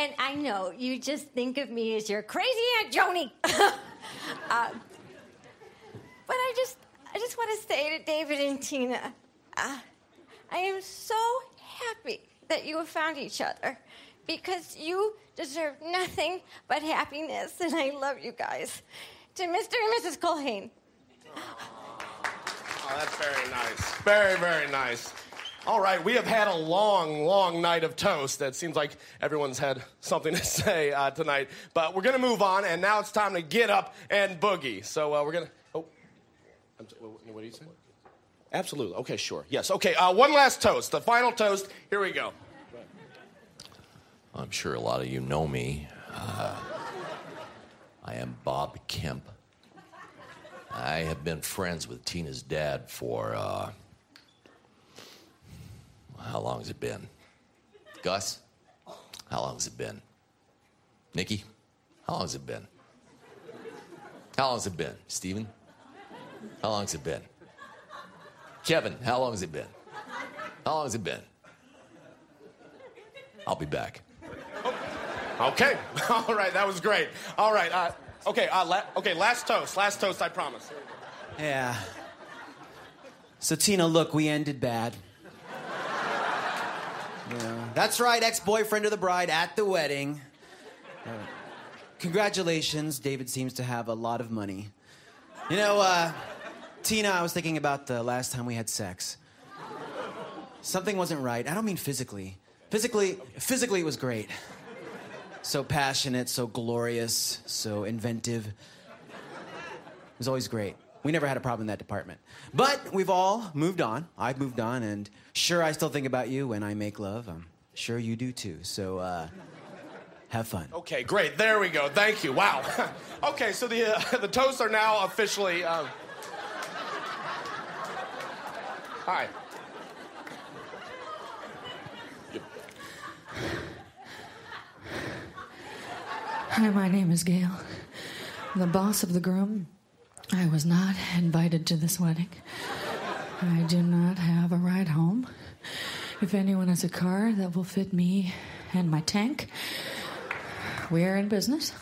And I know you just think of me as your crazy Aunt Joni. uh, but I just, I just want to say to David and Tina, uh, I am so happy that you have found each other because you deserve nothing but happiness, and I love you guys. To Mr. and Mrs. Colhane. Oh, that's very nice. Very, very nice. All right, we have had a long, long night of toast. It seems like everyone's had something to say uh, tonight. But we're going to move on, and now it's time to get up and boogie. So uh, we're going to. Oh, I'm what do you say? Absolutely. Okay, sure. Yes. Okay, uh, one last toast. The final toast. Here we go. I'm sure a lot of you know me. Uh, I am Bob Kemp. I have been friends with Tina's dad for, uh, how long has it been? Gus? How long has it been? Nikki? How long has it been? How long has it been? Steven? How long has it been? Kevin, how long has it been? How long has it been? I'll be back. Okay. All right, that was great. All right. Uh, okay. Uh, la- okay. Last toast. Last toast. I promise. Yeah. So, Tina, look, we ended bad. Know, that's right, ex boyfriend of the bride at the wedding. Uh, congratulations, David seems to have a lot of money. You know, uh, Tina, I was thinking about the last time we had sex. Something wasn't right. I don't mean physically. Physically, physically it was great. So passionate, so glorious, so inventive. It was always great. We never had a problem in that department. But we've all moved on. I've moved on, and sure, I still think about you when I make love. I'm sure you do too. So, uh, have fun. Okay, great. There we go. Thank you. Wow. okay, so the uh, the toasts are now officially. Uh... Hi. Hi, my name is Gail. I'm the boss of the groom. I was not invited to this wedding. I do not have a ride home. If anyone has a car that will fit me and my tank, we are in business.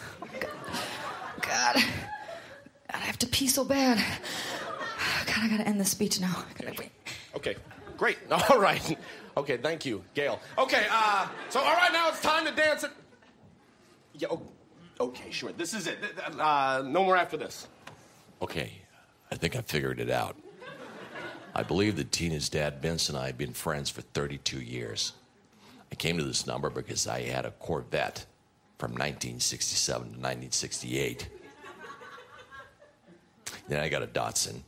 God, God, I have to pee so bad. God, I gotta end this speech now. I. Okay, great. All right. Okay, thank you, Gail. Okay, uh, so all right, now it's time to dance it. Yeah. Okay, sure. This is it. Uh, no more after this. Okay, I think I figured it out. I believe that Tina's dad, Vince, and I have been friends for 32 years. I came to this number because I had a Corvette from 1967 to 1968. Then I got a Datsun.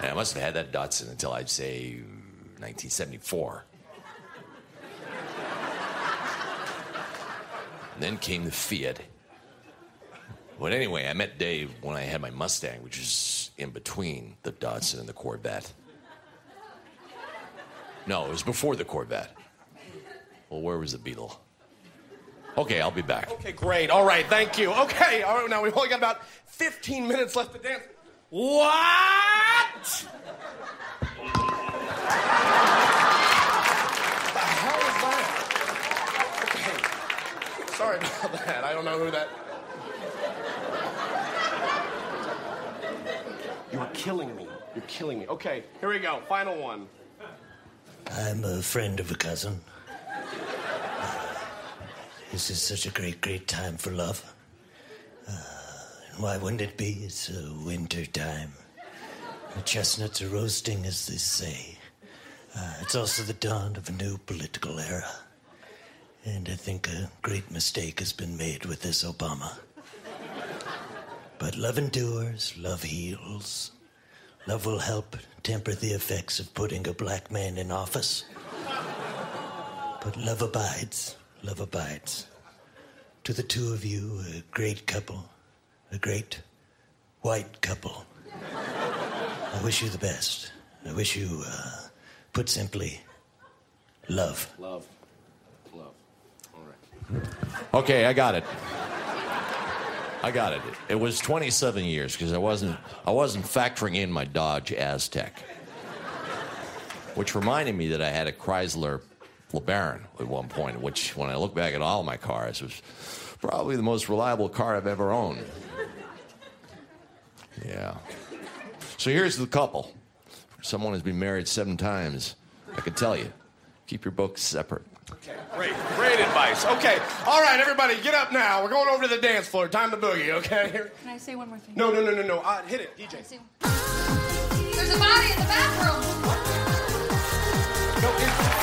And I must have had that Datsun until I'd say 1974. And then came the Fiat. But anyway, I met Dave when I had my Mustang, which was in between the Datsun and the Corvette. No, it was before the Corvette. Well, where was the Beetle? Okay, I'll be back. Okay, great. All right, thank you. Okay, all right, now we've only got about 15 minutes left to dance. What? the hell is that? Okay. Sorry about that. I don't know who that. You are killing me. You're killing me. Okay, here we go. Final one. I'm a friend of a cousin. This is such a great, great time for love. Uh, why wouldn't it be? It's a winter time. The chestnuts are roasting, as they say. Uh, it's also the dawn of a new political era. And I think a great mistake has been made with this Obama. But love endures, love heals. Love will help temper the effects of putting a black man in office. But love abides, love abides. To the two of you, a great couple, a great white couple. I wish you the best. I wish you, uh, put simply, love. Love. Love. All right. Okay, I got it. I got it. It was 27 years because I wasn't I wasn't factoring in my Dodge Aztec, which reminded me that I had a Chrysler LeBaron at one point, which, when I look back at all my cars, was probably the most reliable car I've ever owned. Yeah. So here's the couple. Someone who's been married seven times. I can tell you, keep your books separate. Okay, great, great advice. Okay, all right, everybody, get up now. We're going over to the dance floor. Time to boogie, okay? Here- Can I say one more thing? No, no, no, no, no. Uh, hit it, DJ. There's a body in the bathroom. No, it's,